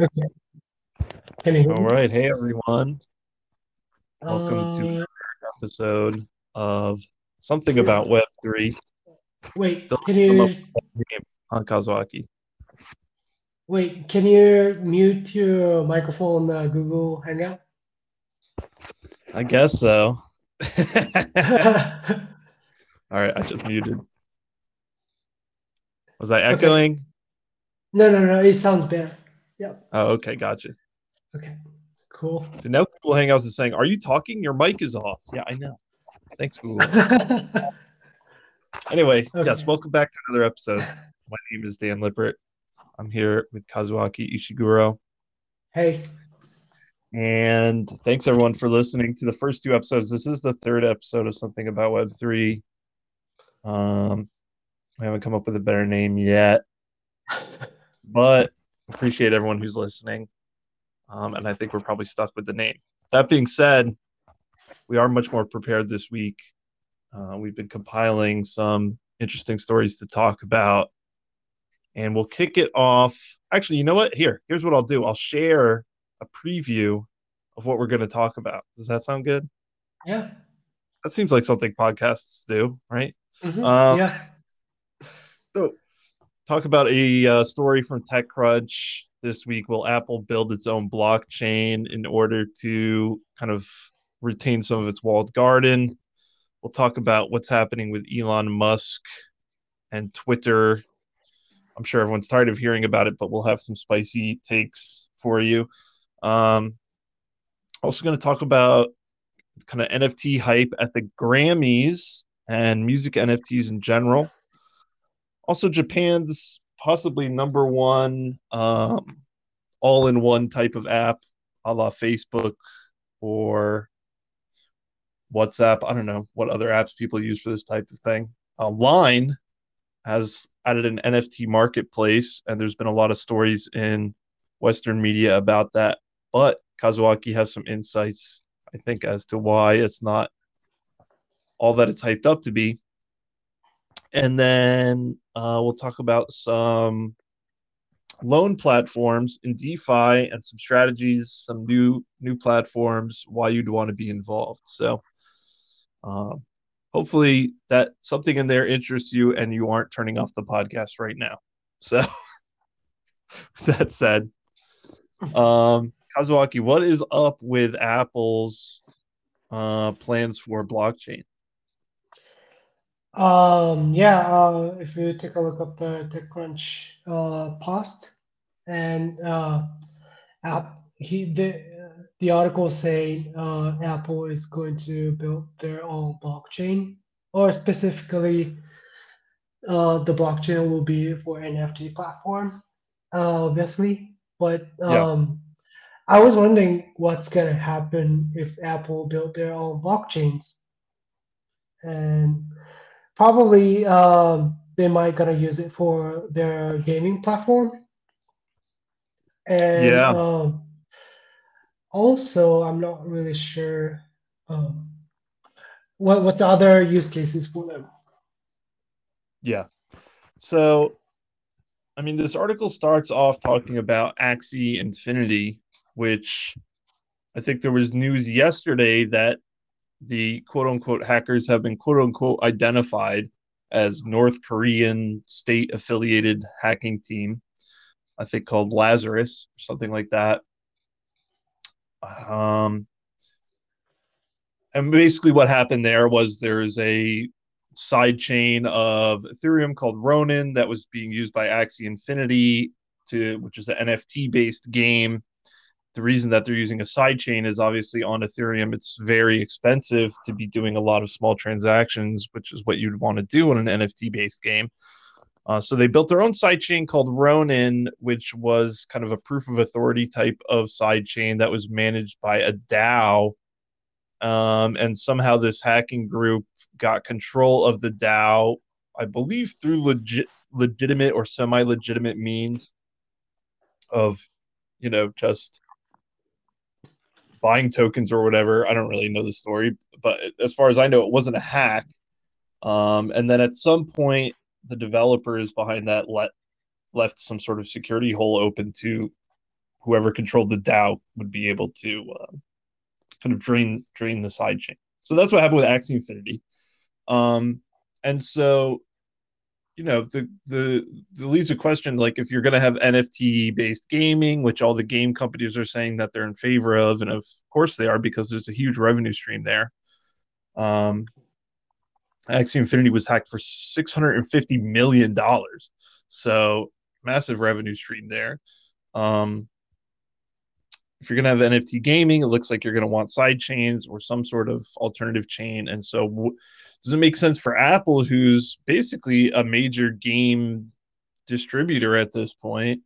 Okay. Can you hear All me? right. Hey, everyone. Welcome to Uh, another episode of Something About Web3. wait, Still can come up you with that name on Kazuaki. wait, can you mute your microphone uh, Google Hangout? I guess so. All right. I just muted. Was I echoing? No, no, no, it sounds better. Yep. Oh, okay. Gotcha. Okay. Cool. So now Google Hangouts is saying, Are you talking? Your mic is off. Yeah, I know. Thanks, Google. Anyway, Okay. yes, welcome back to another episode. My name is Dan Lipert. I'm here with Kazuaki Ishiguro. Hey. And thanks everyone for listening to the first two episodes. This is the third episode of Something About Web3. Um, we haven't come up with a better name yet, but appreciate everyone who's listening. Um, and I think we're probably stuck with the name. That being said, we are much more prepared this week. Uh, we've been compiling some interesting stories to talk about, and we'll kick it off. Actually, you know what? Here, here's what I'll do. I'll share a preview of what we're going to talk about. Does that sound good? Yeah. That seems like something podcasts do, right? Mhm. Um, yeah. So, talk about a uh, story from TechCrunch this week. Will Apple build its own blockchain in order to kind of retain some of its walled garden? We'll talk about what's happening with Elon Musk and Twitter. I'm sure everyone's tired of hearing about it, but we'll have some spicy takes for you. Um, also, going to talk about kind of NFT hype at the Grammys and music NFTs in general. Also, Japan's possibly number one um, all in one type of app, a la Facebook or WhatsApp. I don't know what other apps people use for this type of thing. Uh, Line has added an NFT marketplace, and there's been a lot of stories in Western media about that. But Kazuaki has some insights, I think, as to why it's not all that it's hyped up to be. And then uh, we'll talk about some loan platforms in DeFi and some strategies, some new new platforms, why you'd want to be involved. So, um, hopefully that something in there interests you and you aren't turning off the podcast right now. So, that said, um, Kazuaki, what is up with Apple's uh, plans for blockchain? Um, yeah, uh, if you take a look up the TechCrunch uh, post and uh, app, he the the article saying uh, Apple is going to build their own blockchain, or specifically, uh, the blockchain will be for NFT platform, uh, obviously. But Yeah. um, I was wondering what's gonna happen if Apple built their own blockchains, and probably um, they might gonna use it for their gaming platform and Yeah. um, also i'm not really sure um, what what the other use cases for them Yeah. So, I mean, this article starts off talking about Axie Infinity, which I think there was news yesterday that the quote unquote hackers have been quote unquote identified as North Korean state affiliated hacking team, I think called Lazarus or something like that. Um, and basically, what happened there was there's a side chain of Ethereum called Ronin that was being used by Axie Infinity to which is an NFT based game. The reason that they're using a side chain is obviously on Ethereum it's very expensive to be doing a lot of small transactions, which is what you'd want to do in an NFT based game. Uh, so they built their own side chain called Ronin, which was kind of a proof of authority type of side chain that was managed by a DAO. Um, and somehow this hacking group got control of the DAO, I believe through legit, legitimate or semi-legitimate means of, you know, just buying tokens or whatever. I don't really know the story, but as far as I know, it wasn't a hack. Um, and then at some point, the developers behind that let left some sort of security hole open to whoever controlled the DAO would be able to uh, kind of drain drain the side chain. So that's what happened with Axie Infinity. Um, and so, you know, the the the leads a question like if you're going to have NFT based gaming, which all the game companies are saying that they're in favor of, and of course they are because there's a huge revenue stream there. Um, Axie Infinity was hacked for six hundred and fifty million dollars, so massive revenue stream there. Um, if you're going to have NFT gaming, it looks like you're going to want side chains or some sort of alternative chain. And so, w- does it make sense for Apple, who's basically a major game distributor at this point,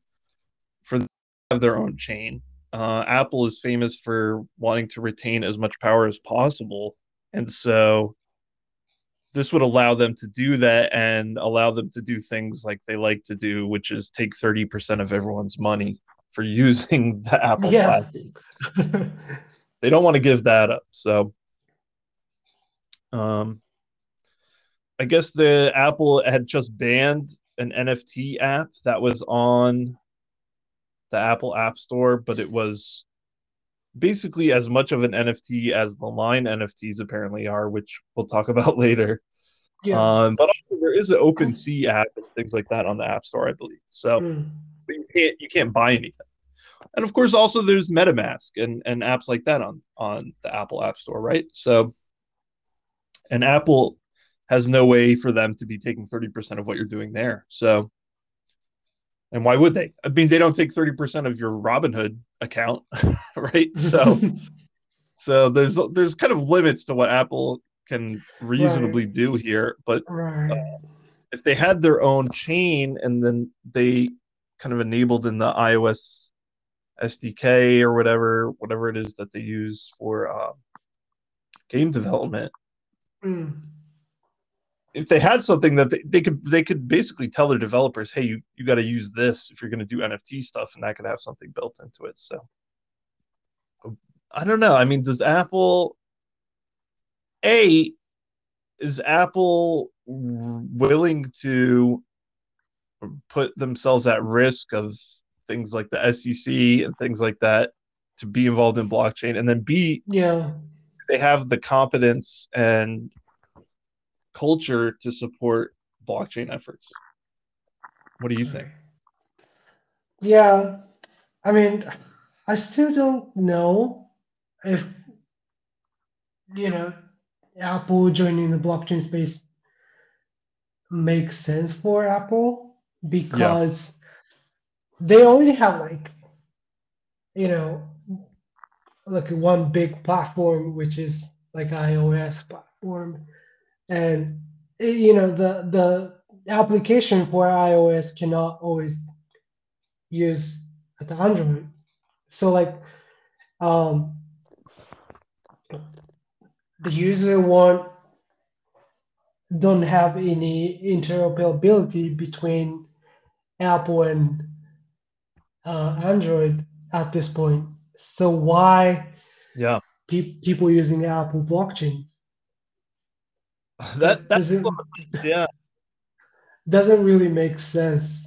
for have their own chain? Uh, Apple is famous for wanting to retain as much power as possible. And so, this would allow them to do that and allow them to do things like they like to do, which is take 30% of everyone's money for using the Apple Yeah. They don't want to give that up. So um I guess the Apple had just banned an NFT app that was on the Apple App Store, but it was basically as much of an NFT as the line NFTs apparently are, which we'll talk about later. yeah. Um, but also there is an OpenSea app and things like that on the App Store, I believe. So Mm. But you can't you can't buy anything. And of course, also there's MetaMask and and apps like that on on the Apple App Store, right? So, and Apple has no way for them to be taking thirty percent of what you're doing there. So, and why would they? I mean, they don't take thirty percent of your Robinhood account, right? So, so there's there's kind of limits to what Apple can reasonably do here, but right. Uh, if they had their own chain and then they kind of enabled in the iOS SDK or whatever whatever it is that they use for um, game development, Mm. if they had something that they, they could they could basically tell their developers, hey, you you got to use this if you're going to do NFT stuff, and that could have something built into it. So I don't know. I mean, does Apple a is Apple willing to put themselves at risk of things like the SEC and things like that to be involved in blockchain? And then B, Yeah. they have the competence and culture to support blockchain efforts. What do you think? Yeah. I mean, I still don't know if, you know, Apple joining the blockchain space makes sense for Apple because they already have like, you know, like one big platform, which is like iOS platform. And, eh, you know, the, the application for iOS cannot always use the Android. So like um the user won't don't have any interoperability between Apple and uh, Android at this point. So why Yeah, pe- people using Apple blockchain? that that's doesn't yeah. doesn't really make sense.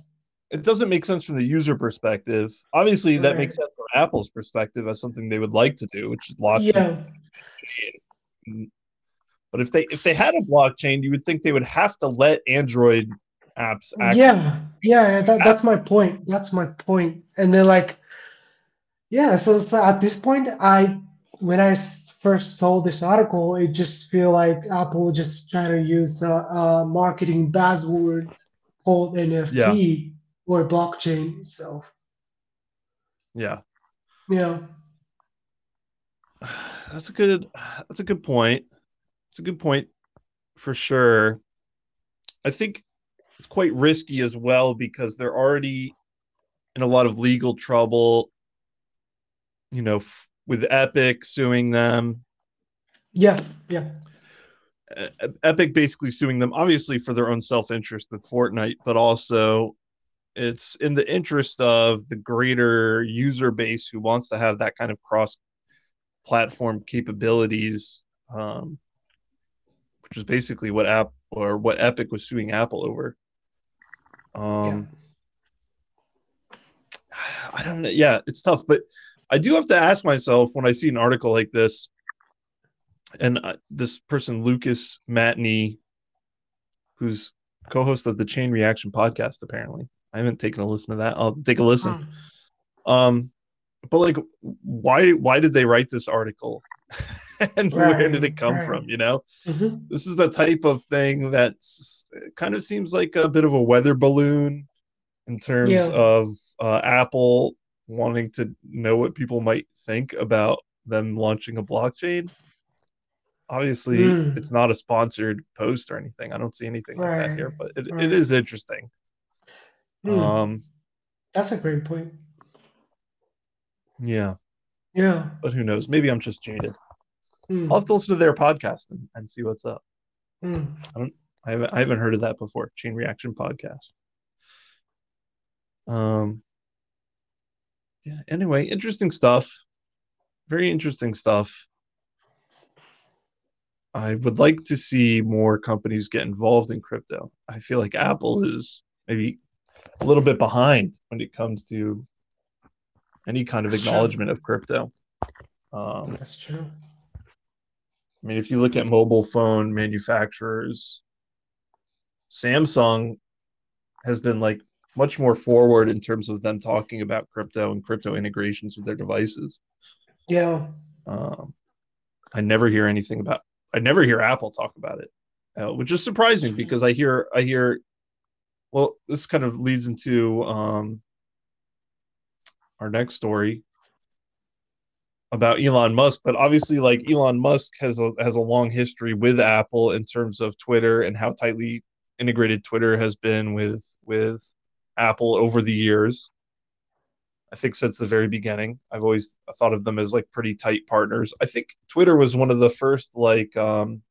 It doesn't make sense from the user perspective. Obviously, that makes sense from Apple's perspective as something they would like to do, which is lock Yeah, But if they if they had a blockchain, you would think they would have to let Android apps access. yeah, yeah. yeah, That, that's my point. That's my point. And then like, yeah. So, so uh, at this point, I when I first saw this article, it just feel like Apple just trying to use a, a marketing buzzword called NFT or blockchain itself. Yeah, Yeah, that's a good that's a good point. It's a good point for sure. I think it's quite risky as well because they're already in a lot of legal trouble. You know, f- with Epic suing them, yeah, yeah, E- Epic basically suing them, obviously for their own self interest with Fortnite, but also it's in the interest of the greater user base who wants to have that kind of cross platform capabilities, um, which is basically what App or what Epic was suing Apple over. Um, I don't know. Yeah, it's tough, but I do have to ask myself when I see an article like this, and uh, this person Lucas Matney, who's co-host of the Chain Reaction podcast, apparently. I haven't taken a listen to that. I'll take a listen. Hmm. Um, but like, why why did they write this article? and right, where did it come right. from? You know, mm-hmm. this is the type of thing that kind of seems like a bit of a weather balloon in terms yeah. of uh, Apple wanting to know what people might think about them launching a blockchain. Obviously, mm. it's not a sponsored post or anything. I don't see anything right. like that here, but it, it is interesting. Mm. Um, That's a great point. Yeah. Yeah. But who knows? Maybe I'm just jaded. Mm. I'll have to listen to their podcast and, and see what's up. Mm. I don't. I haven't. I haven't heard of that before. Chain Reaction podcast. Um. Yeah. Anyway, interesting stuff. Very interesting stuff. I would like to see more companies get involved in crypto. I feel like Apple is maybe a little bit behind when it comes to any kind of acknowledgement of crypto. Um, That's true. I mean, if you look at mobile phone manufacturers, Samsung has been like much more forward in terms of them talking about crypto and crypto integrations with their devices. Yeah. Um, I never hear anything about. I never hear Apple talk about it, uh, which is surprising because I hear I hear. Well, this kind of leads into um, our next story about Elon Musk, but obviously, like Elon Musk has a has a long history with Apple in terms of Twitter and how tightly integrated Twitter has been with with Apple over the years. I think since the very beginning, I've always thought of them as like pretty tight partners. I think Twitter was one of the first like um,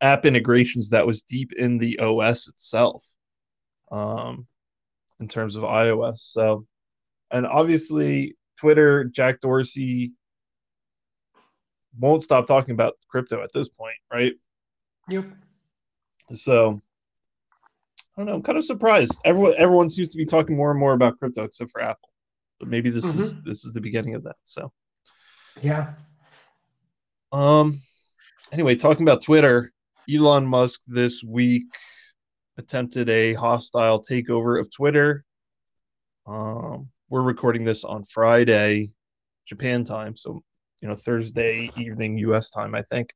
app integrations that was deep in the OS itself, um, in terms of iOS. So, and obviously Twitter, Jack Dorsey won't stop talking about crypto at this point, right? Yep. So I don't know. I'm kind of surprised. Everyone everyone seems to be talking more and more about crypto except for Apple. But maybe this mm-hmm. is this is the beginning of that. So yeah. Um anyway, talking about Twitter, Elon Musk this week attempted a hostile takeover of Twitter. Um we're recording this on Friday, Japan time, so you know Thursday evening U.S. time, I think.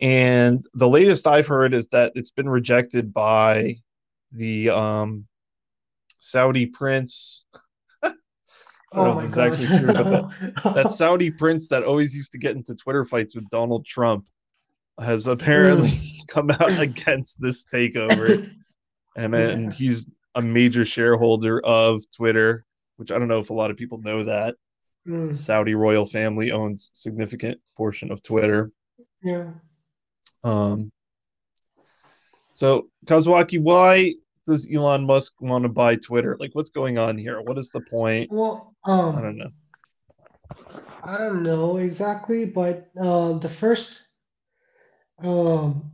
And the latest I've heard is that it's been rejected by the um, Saudi prince. I don't oh know if this is actually true, but that, that Saudi prince that always used to get into Twitter fights with Donald Trump has apparently come out against this takeover. And, and he's a major shareholder of Twitter which I don't know if a lot of people know that. Mm. Saudi royal family owns significant portion of Twitter. Yeah. Um. So Kazuaki, why does Elon Musk want to buy Twitter? Like, what's going on here? What is the point? Well, um, I don't know. I don't know exactly, but uh, the first um,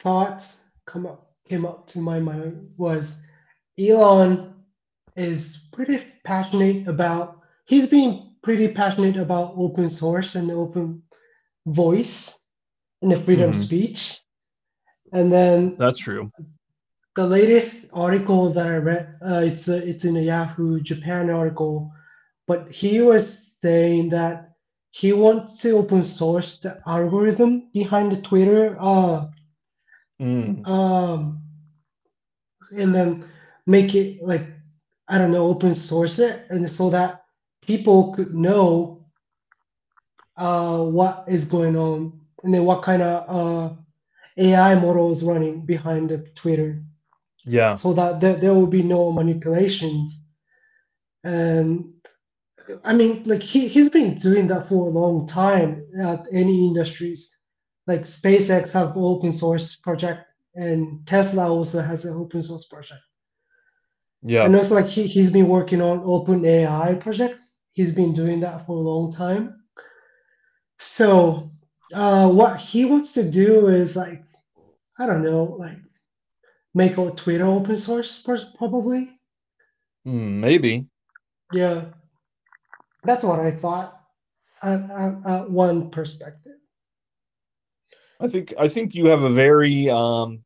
thoughts come up came up to my mind was Elon is pretty passionate about he's been pretty passionate about open source and open voice and the freedom mm-hmm. of speech. And then that's true. The latest article that I read, uh, it's a, it's in a Yahoo Japan article, but he was saying that he wants to open source the algorithm behind the Twitter, uh, mm. um, and then make it like I don't know, open source it, and so that people could know uh, what is going on and then what kind of uh, AI model is running behind the Twitter. Yeah. So that there, there will be no manipulations. And I mean, like he, he's been doing that for a long time at any industries. Like SpaceX have open source project and Tesla also has an open source project. Yeah. And also like he, he's been working on open AI project. He's been doing that for a long time. So uh, what he wants to do is like, I don't know, like make a Twitter open source probably. Hmm, maybe. Yeah, that's what I thought. At, at, at one perspective. I think I think you have a very um,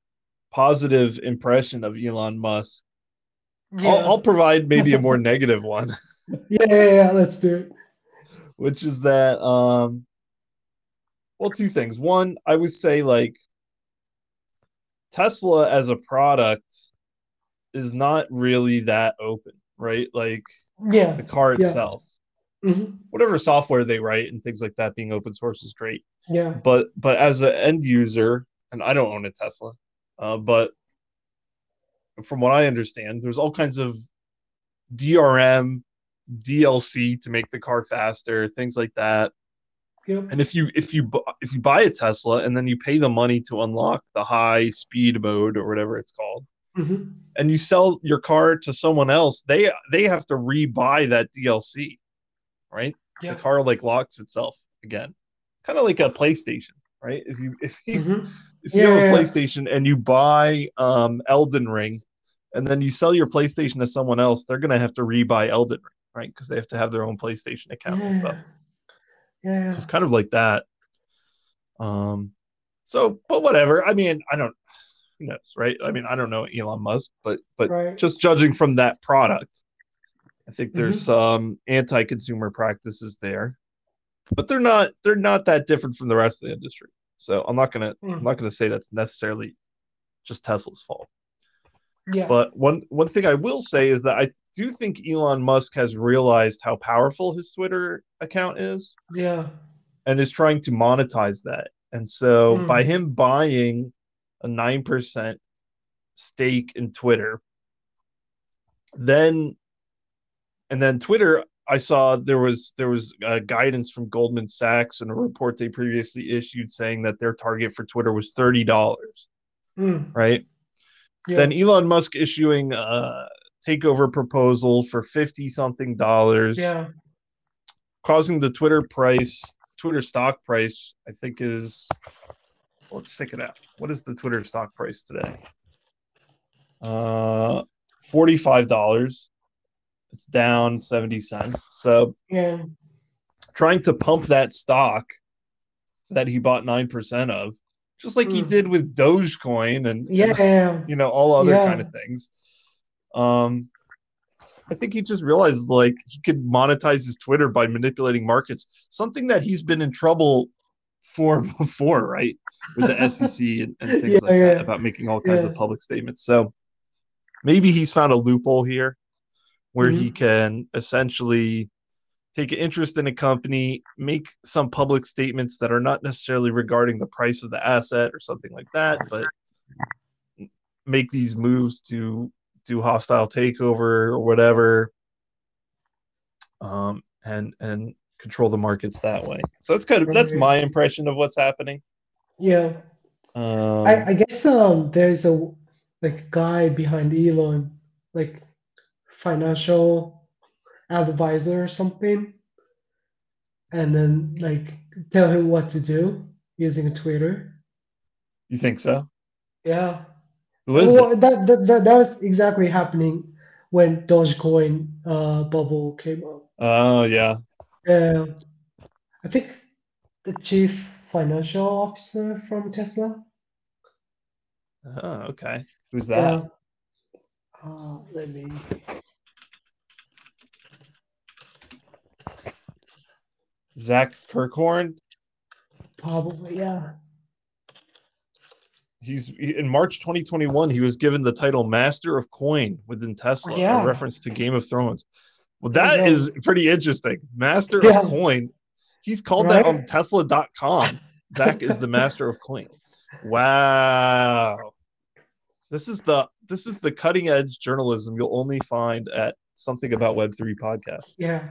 positive impression of Elon Musk. Yeah. I'll, I'll provide maybe a more negative one, yeah, yeah, yeah. Let's do it. which is that um, well, two things. One, I would say like Tesla as a product is not really that open, right? Like Yeah. the car itself, mhm, whatever software they write and things like that being open source is great. Yeah. but but as an end user and i don't own a tesla uh, but from what i understand there's all kinds of drm dlc to make the car faster things like that. Yep. and if you if you if you buy a tesla and then you pay the money to unlock the high speed mode or whatever it's called mhm, and you sell your car to someone else they they have to rebuy that dlc right? Yep. the car like locks itself again. Kind of like a playstation right if you if you mhm, if you Yeah, have a yeah, yeah. PlayStation and you buy um Elden Ring and then you sell your PlayStation to someone else, they're gonna have to rebuy Elden Ring, right? Because they have to have their own PlayStation account and stuff. Yeah. So it's kind of like that. Um so but whatever. I mean, I don't who knows, right? I mean, I don't know Elon Musk, but but Right. just judging from that product, I think there's Mhm. some anti-consumer practices there. But they're not they're not that different from the rest of the industry. So I'm not gonna I'm Mm. not gonna say that's necessarily just Tesla's fault. Yeah. But one one thing I will say is that I do think Elon Musk has realized how powerful his Twitter account is yeah. and is trying to monetize that. And so Hmm. by him buying a 9% stake in Twitter, then and then Twitter I saw there was there was uh, guidance from Goldman Sachs and a report they previously issued saying that their target for Twitter was $30, Mm, right? yeah. Then Elon Musk issuing a takeover proposal for 50 something dollars yeah. causing the Twitter price, Twitter stock price, I think is let's check it out. What is the Twitter stock price today? Uh $45. It's down 70 cents. So Yeah. trying to pump that stock that he bought 9% of, just like he Hmm. did with Dogecoin and Yeah. Yeah. you know, all other Yeah. kind of things. Um, I think he just realized like he could monetize his Twitter by manipulating markets, something that he's been in trouble for before, right? With the SEC and, and things Yeah, like yeah. that about making all kinds of public statements. So maybe he's found a loophole here where he Mm-hmm. can essentially take an interest in a company, make some public statements that are not necessarily regarding the price of the asset or something like that, but make these moves to do hostile takeover or whatever um and and control the markets that way so that's kind of that's my impression of what's happening Yeah. um I, I guess um there's a like guy behind Elon, like financial advisor or something, and then like tell him what to do using a Twitter. you think so Yeah. who is well, it that, that that that was exactly happening when Dogecoin uh bubble came up. oh yeah Yeah. I think the chief financial officer from Tesla. oh okay who's that Yeah. Uh, let me. Zach kirkhorn Probably, yeah. he's in march 2021 he was given the title master of coin within tesla Yeah. a reference to game of thrones well that go. is pretty interesting master Yeah. of coin he's called that on tesla.com zach is the master of coin wow this is the this is the cutting edge journalism you'll only find at something about web3 podcast Yeah.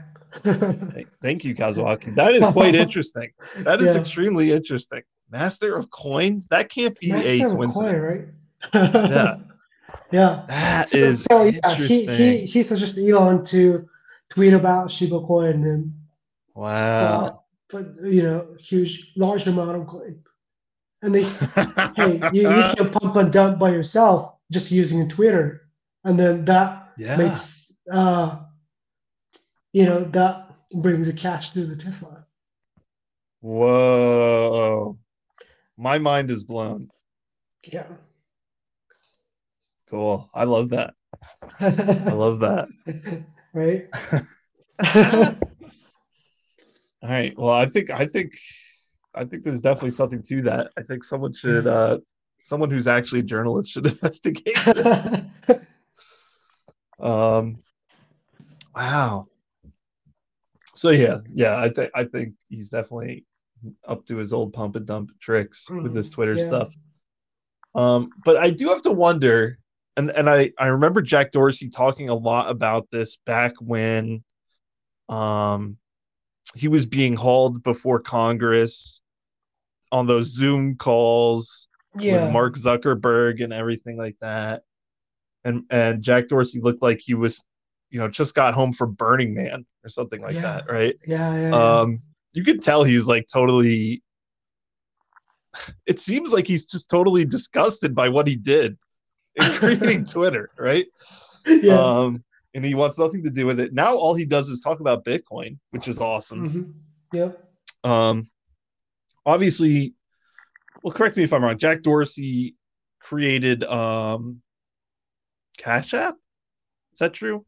Thank- you kazuaki that is quite interesting that is Yeah. extremely interesting master of coin that can't be Master a of coincidence right? Yeah. Yeah. That So, is so yeah, he, interesting. he he suggested Elon to tweet about Shiba coin and wow. Uh, but you know, huge large amount of coin. And they hey, you, you can pump and dump by yourself just using Twitter. And then that yeah. makes uh, you know, that brings the cash to the Tesla. Whoa. My mind is blown. Yeah. Cool. I love that. I love that. right? All right. Well, I think I think I think there's definitely something to that. I think someone should uh someone who's actually a journalist should investigate. um wow. So yeah, yeah, I think I think he's definitely up to his old pump and dump tricks with this Twitter Yeah. stuff. Um, but I do have to wonder, and and I I remember Jack Dorsey talking a lot about this back when, um, he was being hauled before Congress on those Zoom calls yeah. with Mark Zuckerberg and everything like that, and and Jack Dorsey looked like he was, you know, just got home from Burning Man or something like Yeah. that, right? Yeah, yeah. yeah. um you could tell he's like totally it seems like he's just totally disgusted by what he did in creating twitter right yeah. um and he wants nothing to do with it now all he does is talk about bitcoin which is awesome Mhm. Yep. um obviously well correct me if i'm wrong jack dorsey created um cash app is that true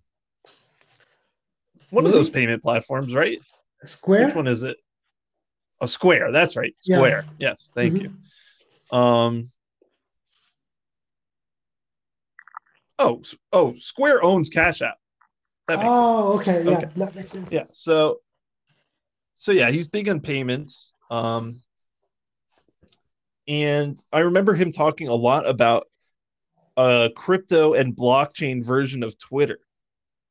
one of those payment platforms right Square. Which one is it? Oh, Square. That's right. Yeah. Square. Yes. Thank Mhm. you. Um. Oh, oh, Square owns Cash App. That makes sense. Oh, okay. Yeah, Okay. that makes sense. Yeah. So, so yeah, he's big on payments. Um, and I remember him talking a lot about a crypto and blockchain version of Twitter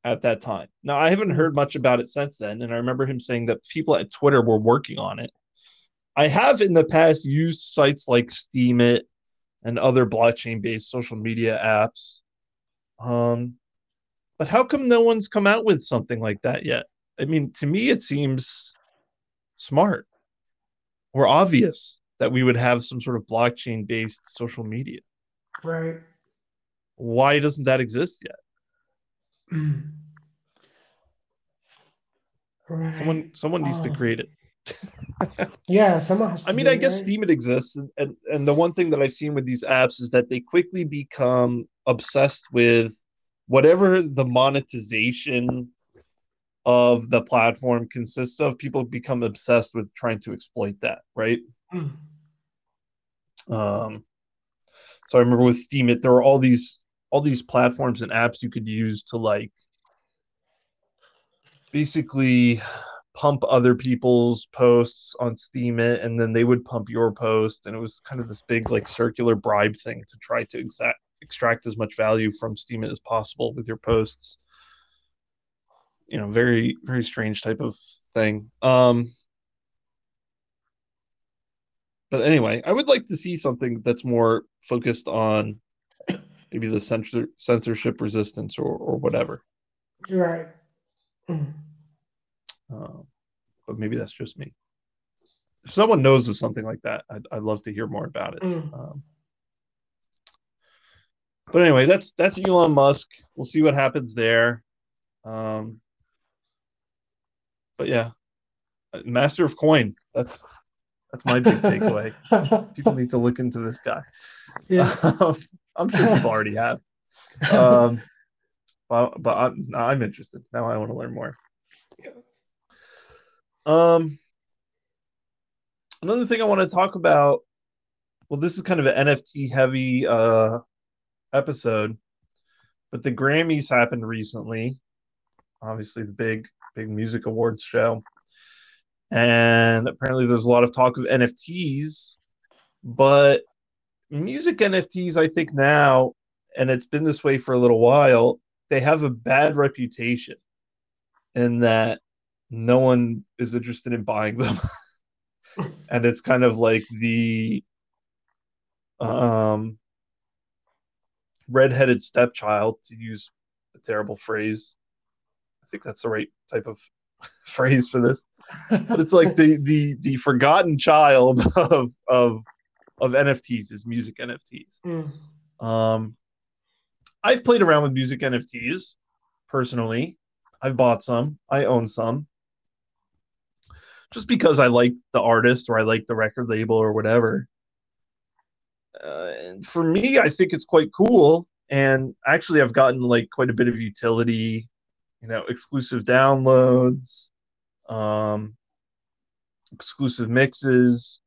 at that time. Now, I haven't heard much about it since then, and I remember him saying that people at Twitter were working on it. I have in the past used sites like Steemit and other blockchain-based social media apps. Um, but how come no one's come out with something like that yet? I mean, to me, it seems smart or obvious that we would have some sort of blockchain based social media. Right. Why doesn't that exist yet? Right. Someone someone needs to Oh. create it. Yeah, someone has I mean, do I it, guess right? Steemit exists, and, and and the one thing that I've seen with these apps is that they quickly become obsessed with whatever the monetization of the platform consists of. People become obsessed with trying to exploit that, right? Mm. Um, so I remember with Steam it, there were all these all these platforms and apps you could use to like basically pump other people's posts on Steemit, and then they would pump your post, and it was kind of this big like circular bribe thing to try to exact extract as much value from Steemit as possible with your posts. You know, very very strange type of thing. Um, but anyway, I would like to see something that's more focused on maybe the censor censorship resistance or or whatever. Right. Mm. Um, but maybe that's just me. If someone knows of something like that, I'd, I'd love to hear more about it. Mm. Um, but anyway, that's that's Elon Musk. We'll see what happens there. Um, but yeah, uh, master of coin. That's that's my big takeaway. People need to look into this guy. yeah. I'm sure people already have. Um, but but I'm, I'm interested now. I want to learn more. Um, another thing I want to talk about. Well, this is kind of an NFT heavy uh episode, but the Grammys happened recently. Obviously, the big big music awards show, and apparently there's a lot of talk of NFTs, but music NFTs, I think now, and it's been this way for a little while, they have a bad reputation in that no one is interested in buying them. and it's kind of like the um redheaded stepchild to use a terrible phrase. I think that's the right type of phrase for this. But it's like the the the forgotten child of of of NFTs is music NFTs. Mm. Um, I've played around with music NFTs personally. I've bought some. I own some. Just because I like the artist or I like the record label or whatever. Uh, and for me, I think it's quite cool. And actually, I've gotten like quite a bit of utility, you know, exclusive downloads, um, exclusive mixes,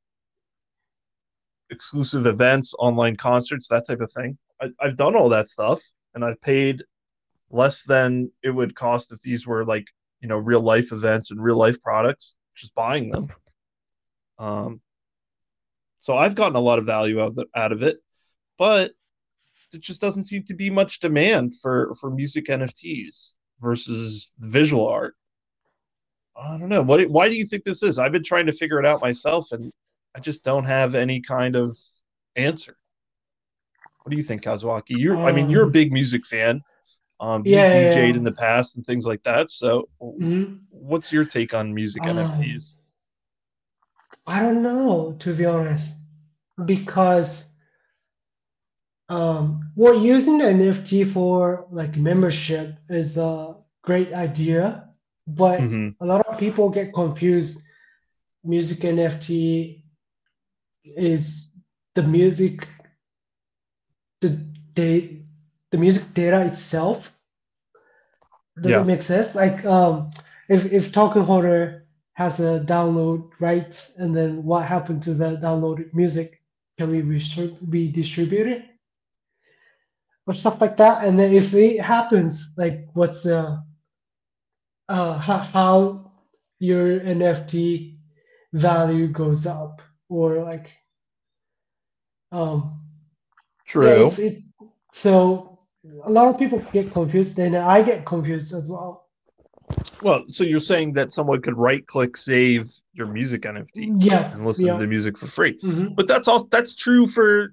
exclusive events, online concerts, that type of thing. I, I've done all that stuff, and I've paid less than it would cost if these were like you know real life events and real life products. Just buying them. Um, so I've gotten a lot of value out of, it, out of it, but there just doesn't seem to be much demand for for music NFTs versus visual art. I don't know. What? Why do you think this is? I've been trying to figure it out myself, and I just don't have any kind of answer. What do you think, Kazuaki? You're, I mean, you're a Um, big music fan. Um, Yeah, you've yeah, DJ'd yeah. in the past and things like that. So, Mhm. what's your take on music Um, NFTs? I don't know, to be honest, because um, well, using an NFT for like membership is a great idea, but hmm a lot of people get confused. Music NFT is the music, the the, the music data itself. Does Yeah. it make sense? Like um, if if Token Holder has a download rights, and then what happened to the downloaded music? Can we restri- redistribute it or stuff like that? And then if it happens, like what's the uh how, how your NFT value goes up or like um yeah True. it's it so a lot of people get confused and I get confused as well. Well, so you're saying that someone could right click save your music NFT Yeah. and listen yeah. to the music for free. mhm. But that's all that's true for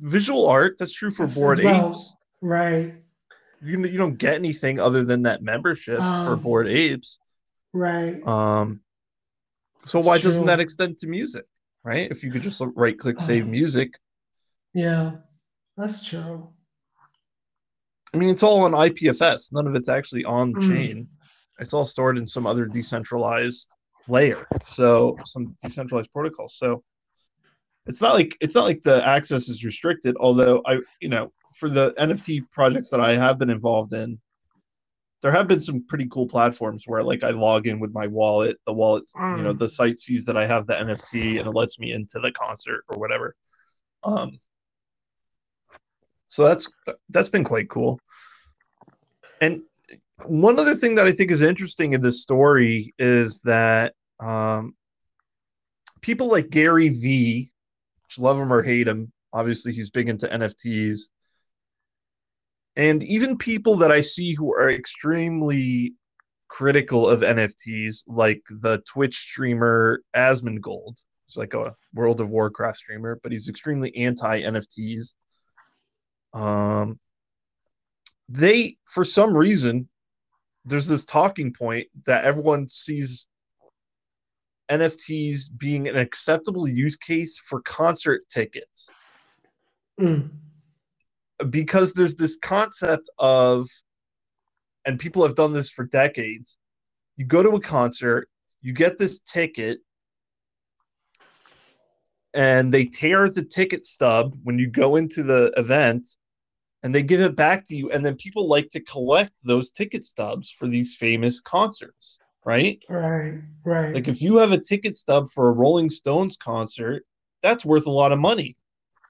visual art. That's true for bored well. apes. Right. You, you don't get anything other than that membership for Um, bored apes. Right. Um, so why doesn't that extend to music? Right? If you could just right click save Uh, music. Yeah. That's true. I mean, it's all on IPFS. None of it's actually on Mm. chain. It's all stored in some other decentralized layer. So some decentralized protocol. So it's not like it's not like the access is restricted. Although I, you know, for the NFT projects that I have been involved in, there have been some pretty cool platforms where like I log in with my wallet, the wallet, you know, Mm. the site sees that I have the NFT and it lets me into the concert or whatever. Um, so that's that's been quite cool. And one other thing that I think is interesting in this story is that um, people like Gary V, love him or hate him, obviously he's big into NFTs, and even people that I see who are extremely critical of NFTs, like the Twitch streamer Asmongold. He's like a World of Warcraft streamer, but he's extremely anti NFTs. Um, they, for some reason, there's this talking point that everyone sees NFTs being an acceptable use case for concert tickets Mm. Because there's this concept of and people have done this for decades you go to a concert you get this ticket and they tear the ticket stub when you go into the event and they give it back to you and then people like to collect those ticket stubs for these famous concerts right Right. Right. like if you have a ticket stub for a rolling stones concert that's worth a lot of money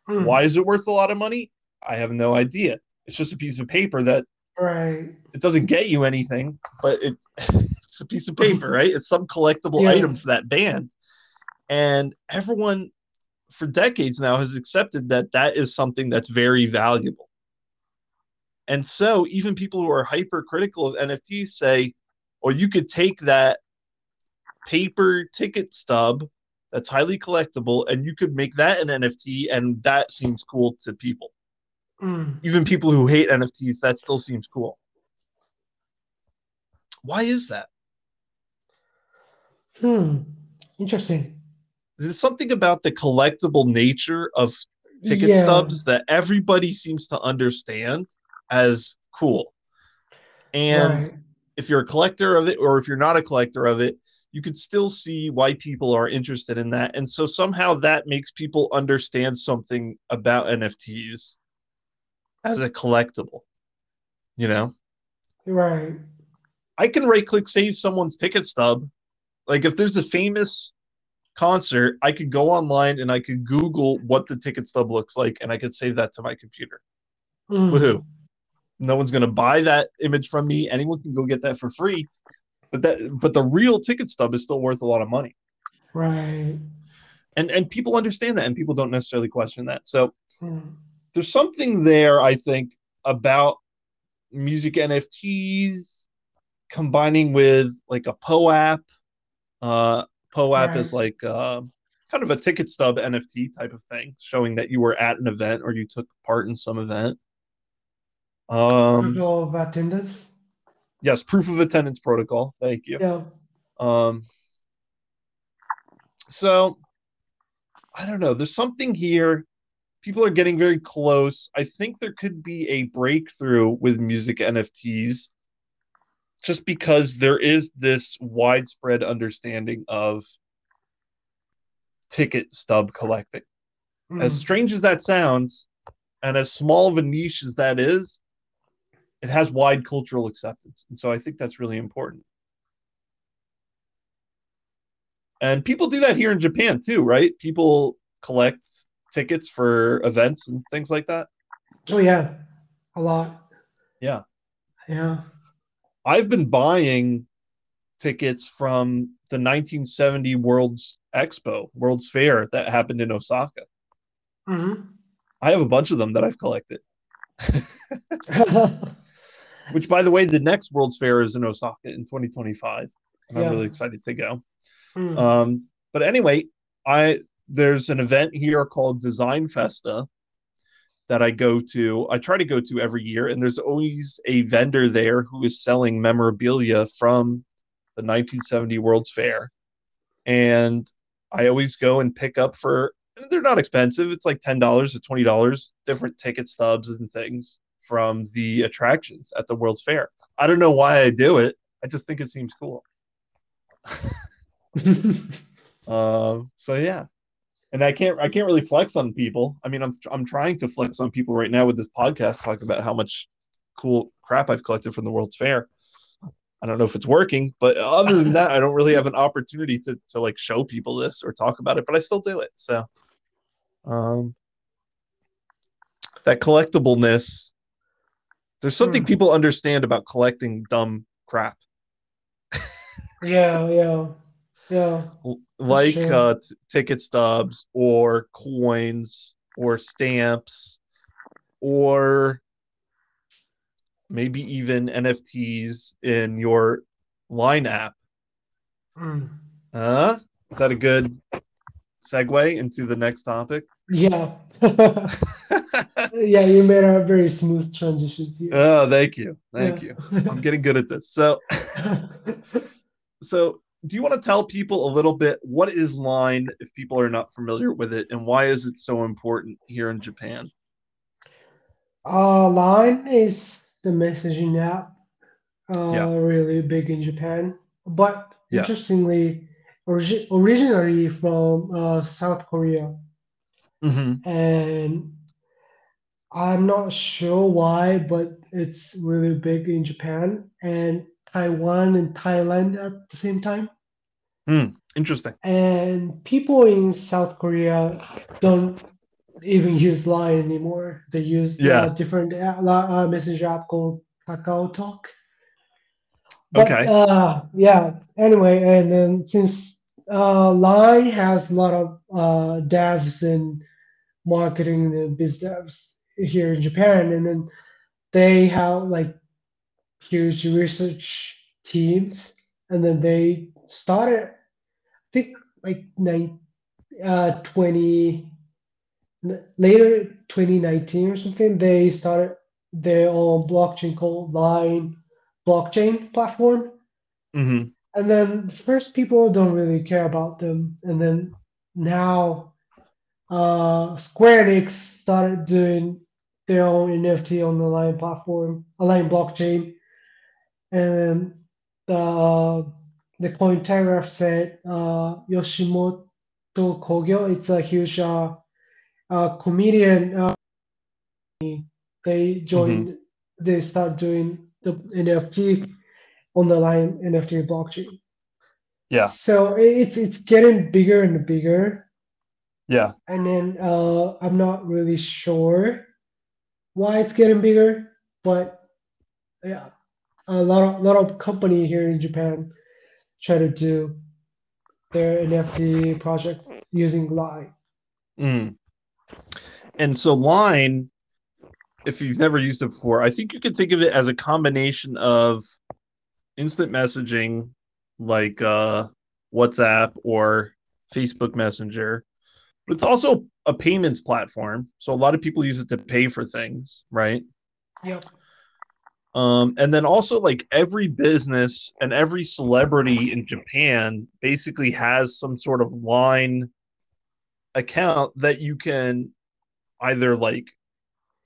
Mm. why is it worth a lot of money i have no idea it's just a piece of paper that Right. it doesn't get you anything, but it it's a piece of paper, right? It's some collectible Yeah. item for that band. And everyone for decades now has accepted that that is something that's very valuable. And so even people who are hypercritical of NFTs say, or you could take that paper ticket stub that's highly collectible and you could make that an NFT and that seems cool to people. Mm. Even people who hate NFTs, that still seems cool. Why is that? Hmm. Interesting. There's something about the collectible nature of ticket Yeah. stubs that everybody seems to understand as cool. And Right. if you're a collector of it or if you're not a collector of it, you could still see why people are interested in that. And so somehow that makes people understand something about NFTs as a collectible. You know, Right. I can right click save someone's ticket stub. Like if there's a famous concert, I could go online and I could Google what the ticket stub looks like and I could save that to my computer. Mm. Woohoo. No one's gonna buy that image from me. Anyone can go get that for free. But that but the real ticket stub is still worth a lot of money. Right. And and people understand that and people don't necessarily question that. So Mm. There's something there, I think, about music NFTs combining with like a POAP. Uh, POAP Right. is like uh, kind of a ticket stub NFT type of thing, showing that you were at an event or you took part in some event. Um, Proof of attendance. yes, proof of attendance protocol. Thank you. Yeah. Um, so I don't know. There's something here. People are getting very close. I think there could be a breakthrough with music NFTs just because there is this widespread understanding of ticket stub collecting. As Mm. strange as that sounds, and as small of a niche as that is, it has wide cultural acceptance. And so I think that's really important. And people do that here in Japan too, right? People collect tickets for events and things like that. Oh yeah, a lot. Yeah. Yeah. I've been buying tickets from the 1970 World's Expo, World's Fair that happened in Osaka. hmm I have a bunch of them that I've collected. Which, by the way, the next World's Fair is in Osaka in 2025, and I'm really excited to go. Mm. Um, but anyway, I there's an event here called Design Festa that I go to. I try to go to every year, and there's always a vendor there who is selling memorabilia from the 1970 World's Fair, and I always go and pick up for. They're not expensive. It's like ten dollars to twenty dollars, different ticket stubs and things from the attractions at the World's Fair. I don't know why I do it. I just think it seems cool. Um, so yeah, and I can't I can't really flex on people. I mean, I'm I'm trying to flex on people right now with this podcast, talking about how much cool crap I've collected from the World's Fair. I don't know if it's working, but other than that, I don't really have an opportunity to to like show people this or talk about it. But I still do it. So, um, that collectibleness. There's something Hmm. people understand about collecting dumb crap. yeah, yeah, yeah. Like true. uh, t- ticket stubs or coins or stamps or maybe even NFTs in your line app. Mm. Huh? Is that a good segue into the next topic? Yeah. yeah, you made a very smooth transition here. oh, thank you. Thank Yeah. you. I'm getting good at this. So, so do you want to tell people a little bit what is Line if people are not familiar with it and why is it so important here in Japan? Uh, Line is the messaging app, uh, Yeah. really big in Japan. But Yeah. interestingly, origi- originally from uh, South Korea, Mm-hmm. and I'm not sure why, but it's really big in Japan and Taiwan and Thailand at the same time. Hmm. Interesting. And people in South Korea don't even use Line anymore. They use Yeah. a different uh, uh, messenger app called Kakao Talk. But, Okay. Uh, yeah. Anyway, and then since uh, Line has a lot of uh, devs and marketing and biz devs here in Japan, and then they have like huge research teams, and then they started, I think, like nine, uh, 20, later 2019 or something, they started their own blockchain called Line blockchain platform. Mm-hmm. And then first people don't really care about them, and then now uh, Square Enix started doing their own NFT on the Line platform, a Line blockchain, and the the Cointelegraph said uh, Yoshimoto Kogyo, it's a huge uh, uh, comedian. Uh, they joined, mm-hmm. they start doing the NFT on the line NFT blockchain. Yeah. So it's it's getting bigger and bigger. Yeah. And then uh, I'm not really sure why it's getting bigger, but yeah, a lot of lot of company here in Japan try to do their NFT project using Line. Mm. And so Line, if you've never used it before, I think you could think of it as a combination of instant messaging like uh, WhatsApp or Facebook Messenger, but it's also a payments platform. So a lot of people use it to pay for things, right? Yep. Um, and then also like every business and every celebrity in Japan basically has some sort of line account that you can either like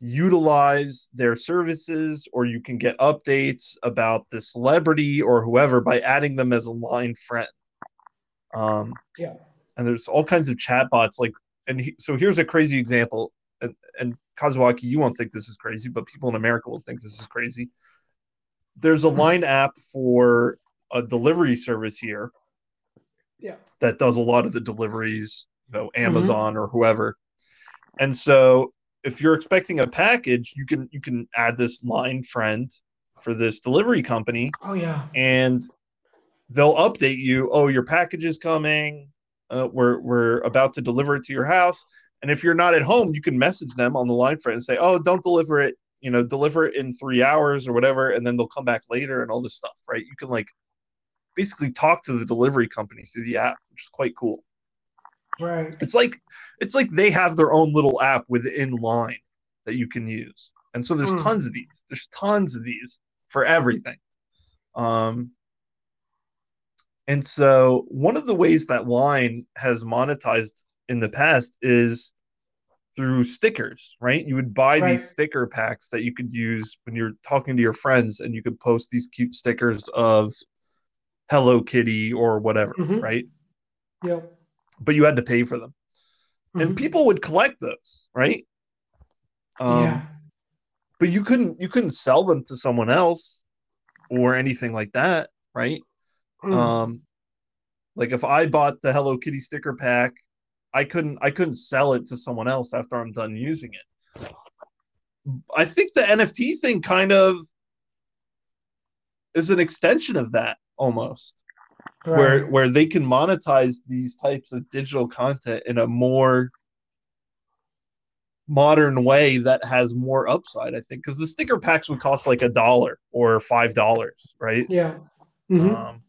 utilize their services or you can get updates about the celebrity or whoever by adding them as a line friend. Um, yeah. And there's all kinds of chatbots like, and he, so here's a crazy example. And, and Kazuaki, you won't think this is crazy, but people in America will think this is crazy. There's a line app for a delivery service here. Yeah. That does a lot of the deliveries, you know, Amazon mm-hmm. or whoever. And so if you're expecting a package, you can you can add this line friend for this delivery company. Oh yeah. And they'll update you, oh, your package is coming. Uh, we're we're about to deliver it to your house and if you're not at home, you can message them on the line for it and say, "Oh, don't deliver it. You know, deliver it in three hours or whatever," and then they'll come back later and all this stuff, right? You can like basically talk to the delivery company through the app, which is quite cool. Right. It's like it's like they have their own little app within line that you can use. And so there's mm. tons of these. There's tons of these for everything. Um and so one of the ways that Line has monetized in the past is through stickers, right? You would buy right. these sticker packs that you could use when you're talking to your friends and you could post these cute stickers of Hello Kitty or whatever, mm-hmm. right? Yeah. But you had to pay for them. Mm-hmm. And people would collect those, right? Um, yeah. But you couldn't you couldn't sell them to someone else or anything like that, right? Mm. Um like if I bought the Hello Kitty sticker pack I couldn't I couldn't sell it to someone else after I'm done using it. I think the NFT thing kind of is an extension of that almost. Right. Where where they can monetize these types of digital content in a more modern way that has more upside, I think. Because the sticker packs would cost like a dollar or five dollars, right? Yeah. Mm-hmm. Um,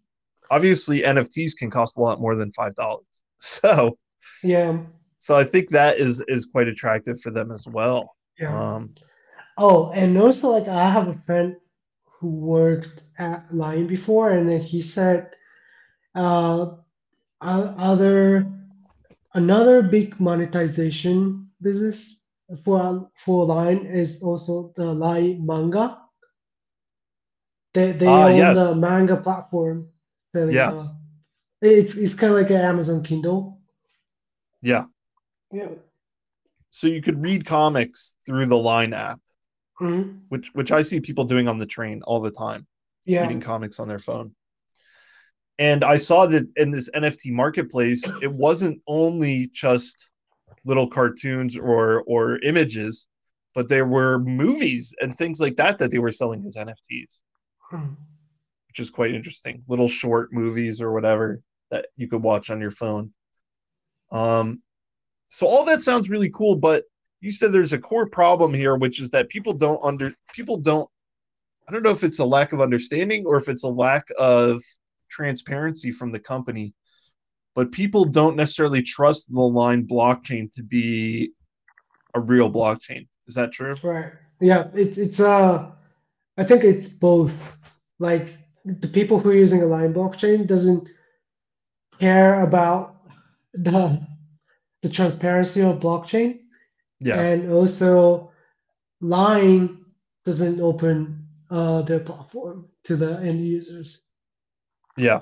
obviously NFTs can cost a lot more than five dollars. So yeah. So I think that is is quite attractive for them as well. Yeah. Um, oh, and also like I have a friend who worked at Line before, and then he said, uh, other another big monetization business for for Line is also the Line manga. They they uh, own yes. the manga platform. That, yes. Uh, it's it's kind of like an Amazon Kindle. Yeah. Yeah. So you could read comics through the Line app, mm-hmm. which which I see people doing on the train all the time. Yeah. Reading comics on their phone. And I saw that in this NFT marketplace, it wasn't only just little cartoons or or images, but there were movies and things like that that they were selling as NFTs, hmm. which is quite interesting. Little short movies or whatever that you could watch on your phone. Um, so all that sounds really cool, but you said there's a core problem here, which is that people don't under people don't. I don't know if it's a lack of understanding or if it's a lack of transparency from the company, but people don't necessarily trust the line blockchain to be a real blockchain. Is that true? Right. Yeah. It's it's uh, I think it's both. Like the people who are using a line blockchain doesn't care about the the transparency of blockchain. Yeah. And also Line doesn't open uh, their platform to the end users. Yeah.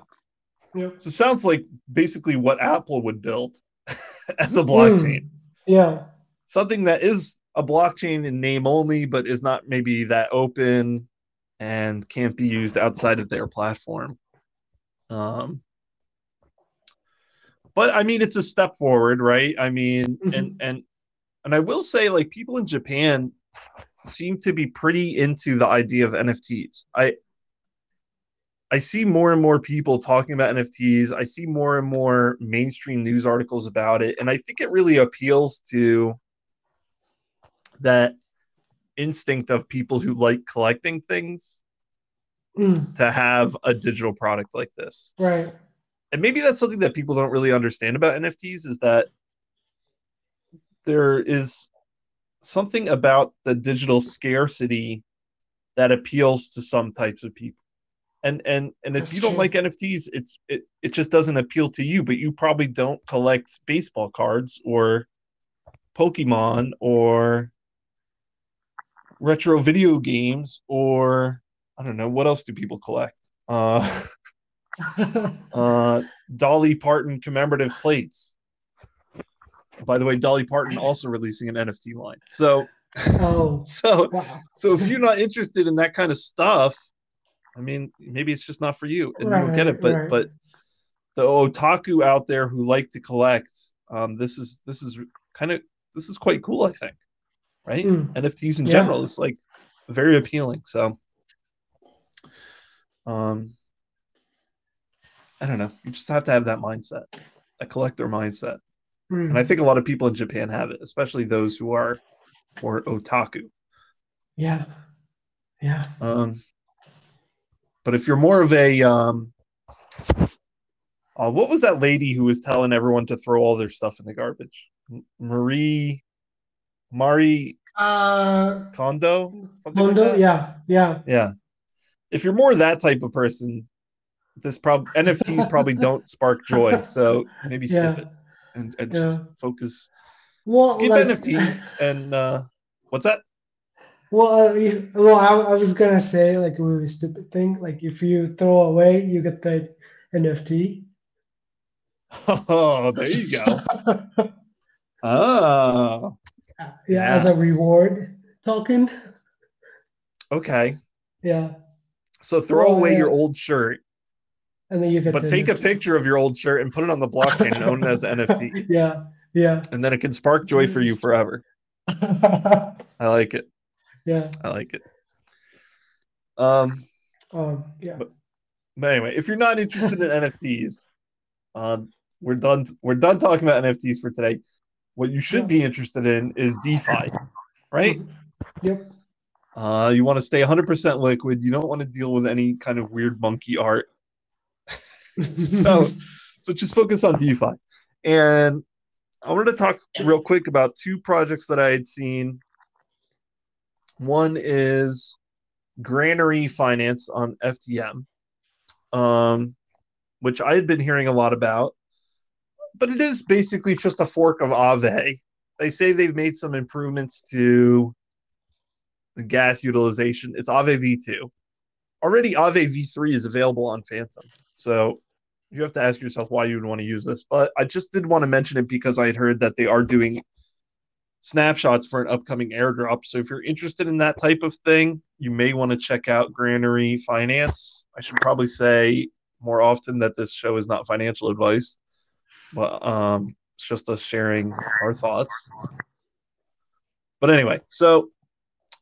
Yep. So it sounds like basically what Apple would build as a blockchain. Mm, yeah. Something that is a blockchain in name only, but is not maybe that open and can't be used outside of their platform. Um, but I mean, it's a step forward, right? I mean, Mhm. and and and I will say, like people in Japan seem to be pretty into the idea of NFTs. I I see more and more people talking about NFTs. I see more and more mainstream news articles about it, and I think it really appeals to that instinct of people who like collecting things Mm, to have a digital product like this. right. And maybe that's something that people don't really understand about NFTs is that there is something about the digital scarcity that appeals to some types of people. And and and if That's you don't true. like NFTs, it's it it just doesn't appeal to you, but you probably don't collect baseball cards or Pokemon or retro video games or I don't know what else do people collect? Uh uh, Dolly Parton commemorative plates. By the way, Dolly Parton also releasing an NFT line. So, oh, so, wow. so if you're not interested in that kind of stuff, I mean, maybe it's just not for you, and you don't get it. But, right. but the otaku out there who like to collect, um, this is this is kind of this is quite cool. I think, right? Mm, NFTs in Yeah. general is like very appealing. So, um, I don't know. You just have to have that mindset, a collector mindset, mm, and I think a lot of people in Japan have it, especially those who are or otaku. yeah. Yeah. Um, but if you're more of a, um, uh, what was that lady who was telling everyone to throw all their stuff in the garbage? Marie, Mari Uh, Kondo, something Mondo, like that. yeah, yeah. Yeah. If you're more that type of person, this prob NFTs probably don't spark joy. So maybe skip Yeah. it and, and just focus. Well, Skip like- NFTs and uh what's that? Well, uh, well, I, I was gonna say like a really stupid thing. Like if you throw away, you get the NFT. Oh, there you go. Oh, yeah, as a reward token. okay. Yeah, So throw away yeah. your old shirt, and then you get. but take a picture of your old shirt and put it on the blockchain and own it as NFT. Yeah, yeah, And then it can spark joy for you forever. I like it. yeah. I like it. Um, Um, yeah. but anyway, if you're not interested in NFTs, um, we're done. We're done talking about NFTs for today. What you should be interested in is DeFi, right? Yep. Uh, you want to stay 100% liquid. You don't want to deal with any kind of weird monkey art. So, so just focus on DeFi. And I wanted to talk real quick about two projects that I had seen. One is Granary Finance on FTM, um, which I had been hearing a lot about, but it is basically just a fork of Aave. They say they've made some improvements to the gas utilization. It's Aave V2. Already, Aave V3 is available on Fantom. So you have to ask yourself why you would want to use this. But I just did want to mention it because I had heard that they are doing snapshots for an upcoming airdrop. So if you're interested in that type of thing, you may want to check out Granary Finance. I should probably say more often that this show is not financial advice, but um, it's just us sharing our thoughts. But anyway, so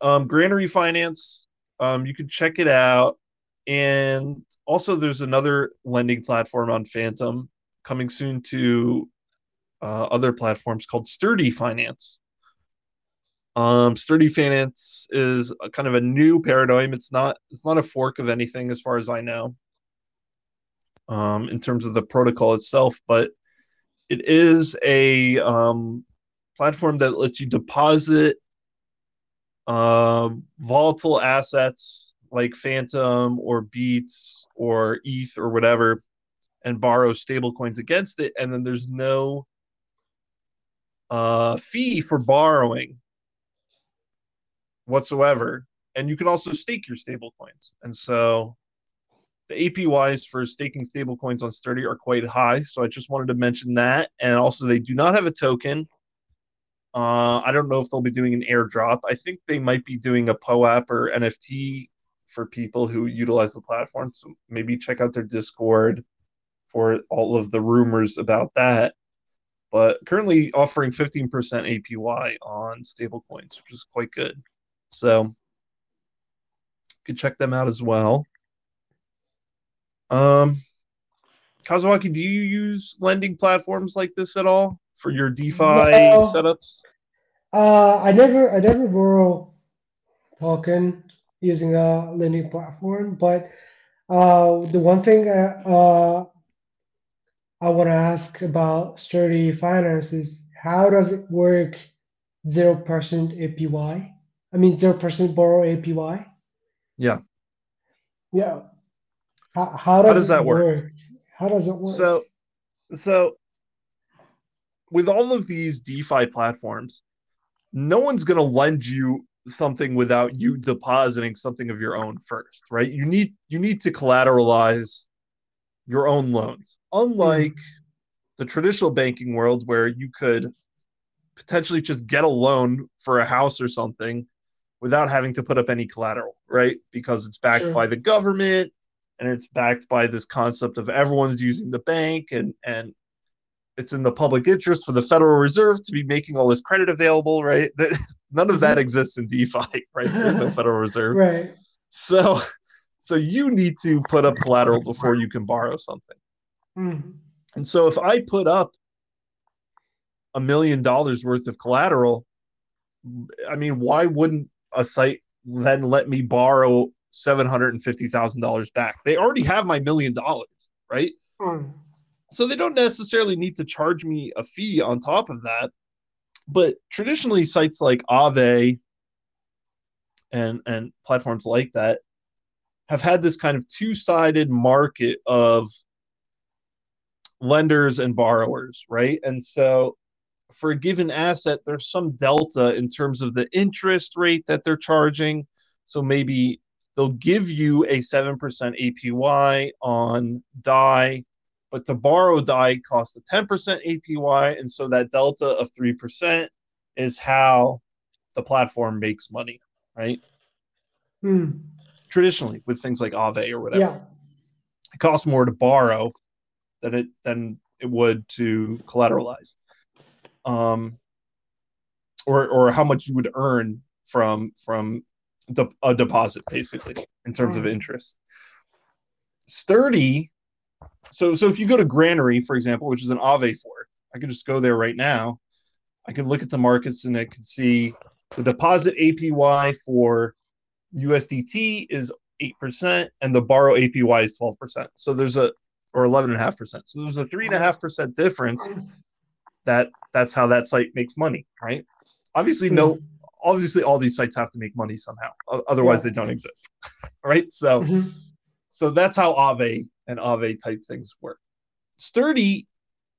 um, Granary Finance, um, you can check it out. And also, there's another lending platform on Fantom coming soon to uh, other platforms called Sturdy Finance. Um, Sturdy Finance is kind of a new paradigm. It's not it's not a fork of anything as far as I know. Um, in terms of the protocol itself, but it is a um, platform that lets you deposit um, volatile assets like Fantom or BEETS or ETH or whatever, and borrow stable coins against it, and then there's no uh, fee for borrowing whatsoever. And you can also stake your stable coins. And so the APYs for staking stablecoins on Sturdy are quite high. So I just wanted to mention that. And also, they do not have a token. Uh, I don't know if they'll be doing an airdrop. I think they might be doing a POAP or NFT for people who utilize the platform. So maybe check out their Discord for all of the rumors about that. But currently offering 15% APY on stablecoins, which is quite good. So you could check them out as well. Um, Kazuaki, do you use lending platforms like this at all for your DeFi no. setups? Uh, I never, I never borrow token using a lending platform, but uh, the one thing uh, uh I want to ask about Sturdy Finance is how does it work? Zero percent APY. I mean, zero percent borrow APY. Yeah. Yeah. How, how, does, how does that work? work? How does it work? So, so with all of these DeFi platforms, no one's going to lend you something without you depositing something of your own first, right? You need you need to collateralize your own loans. Unlike mm-hmm. the traditional banking world where you could potentially just get a loan for a house or something without having to put up any collateral, right? Because it's backed sure. by the government and it's backed by this concept of everyone's using the bank and and it's in the public interest for the Federal Reserve to be making all this credit available, right? That, None of that mm-hmm. exists in DeFi, right? There's no Federal Reserve. Right. So so you need to put up collateral before you can borrow something. Mm-hmm. And so if I put up a million dollars worth of collateral, I mean, why wouldn't a site then let me borrow seven hundred and fifty thousand dollars back. They already have my million dollars, right? Hmm. So they don't necessarily need to charge me a fee on top of that. But traditionally, sites like Aave and and platforms like that have had this kind of two-sided market of lenders and borrowers, right? And so for a given asset, there's some delta in terms of the interest rate that they're charging. So maybe they'll give you a 7% APY on DAI, but to borrow DAI costs a 10% APY. And so that delta of 3% is how the platform makes money, right? Hmm. Traditionally, with things like Aave or whatever. Yeah. It costs more to borrow than it than it would to collateralize. Um, or or how much you would earn from from de- a deposit basically in terms of interest. Sturdy. So so if you go to Granary, for example, which is an Aave fork, I can just go there right now. I can look at the markets and I can see the deposit APY for USDT is 8% and the borrow APY is 12%. So there's a or 11.5%. So there's a 3.5% difference that that's how that site makes money, right? Obviously, no obviously all these sites have to make money somehow otherwise yeah. they don't exist right so mm-hmm. so that's how Aave and Aave type things work. Sturdy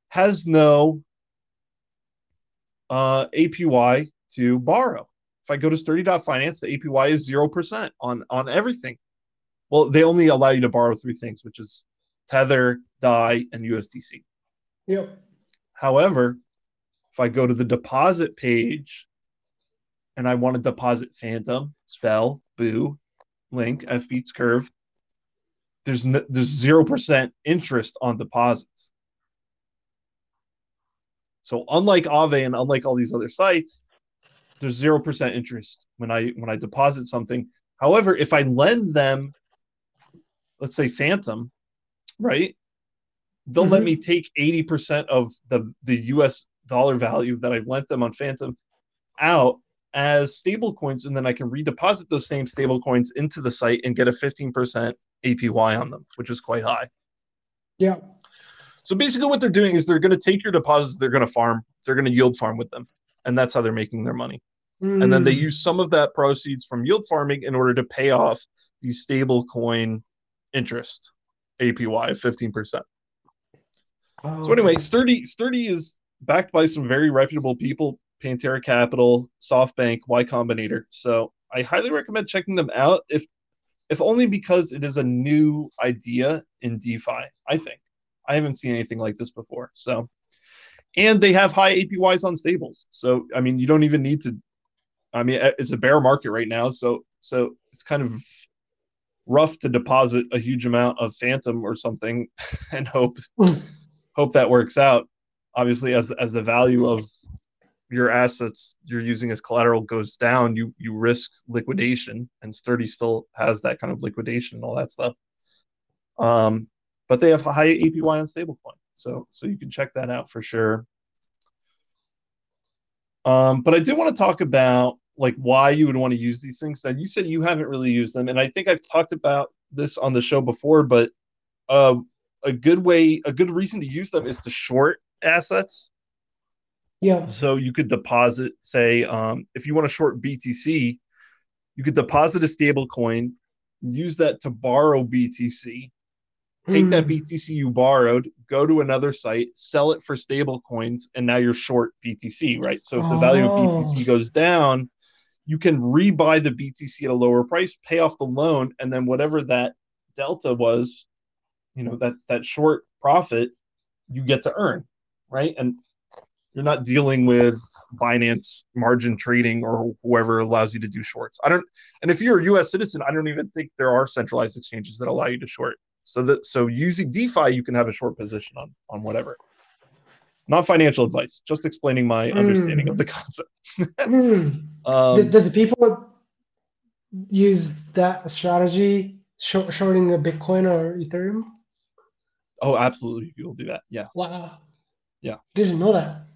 has no uh, apy to borrow. If i go to sturdy.finance the apy is 0% on on everything. Well they only allow you to borrow three things which is tether dai and usdc yep. However if i go to the deposit page and I want to deposit Fantom, Spell, Boo, Link, fBEETS Curve, there's no, there's zero percent interest on deposits. So unlike Aave and unlike all these other sites, there's zero percent interest when I when I deposit something. However, if I lend them, let's say Fantom, right? They'll mm-hmm. let me take 80% of the, the US dollar value that I lent them on Fantom out as stable coins, and then I can redeposit those same stable coins into the site and get a 15% APY on them, which is quite high. Yeah. So basically, what they're doing is they're going to take your deposits, they're going to farm, they're going to yield farm with them, and that's how they're making their money. Mm. And then they hmm. use some of that proceeds from yield farming in order to pay off the stable coin interest APY of 15%. Oh, so anyway, Sturdy Sturdy is backed by some very reputable people. Pantera Capital, SoftBank, Y Combinator. So I highly recommend checking them out. If if only because it is a new idea in DeFi. I think I haven't seen anything like this before. So, and they have high APYs on stables. So, I mean, you don't even need to. I mean, it's a bear market right now, so so it's kind of rough to deposit a huge amount of Fantom or something and hope hmm. hope that works out. Obviously, as as the value of your assets you're using as collateral goes down, you you risk liquidation, and Sturdy still has that kind of liquidation and all that stuff. Um, but they have a high APY on stablecoin, so so you can check that out for sure. Um, but I did want to talk about like why you would want to use these things. And you said you haven't really used them, and I think I've talked about this on the show before. But uh, a good way, a good reason to use them is to short assets. Yeah. So you could deposit, say, um, if you want to short BTC, you could deposit a stable coin, use that to borrow BTC, take mm. that hmm. BTC you borrowed, go to another site, sell it for stable coins, and now you're short BTC, right? So if the value of BTC oh. goes down, you can rebuy the BTC at a lower price, pay off the loan, and then whatever that delta was, you know, that that short profit, you get to earn, right? And you're not dealing with Binance margin trading or whoever allows you to do shorts. I don't, and if you're a U.S. citizen, I don't even think there are centralized exchanges that allow you to short. So that so using DeFi, you can have a short position on on whatever. Not financial advice, just explaining my mm. understanding of the concept. mm. um, Does the people use that strategy, shorting a Bitcoin or Ethereum? Oh, absolutely. People do that. Yeah. Wow. Yeah. Didn't know that.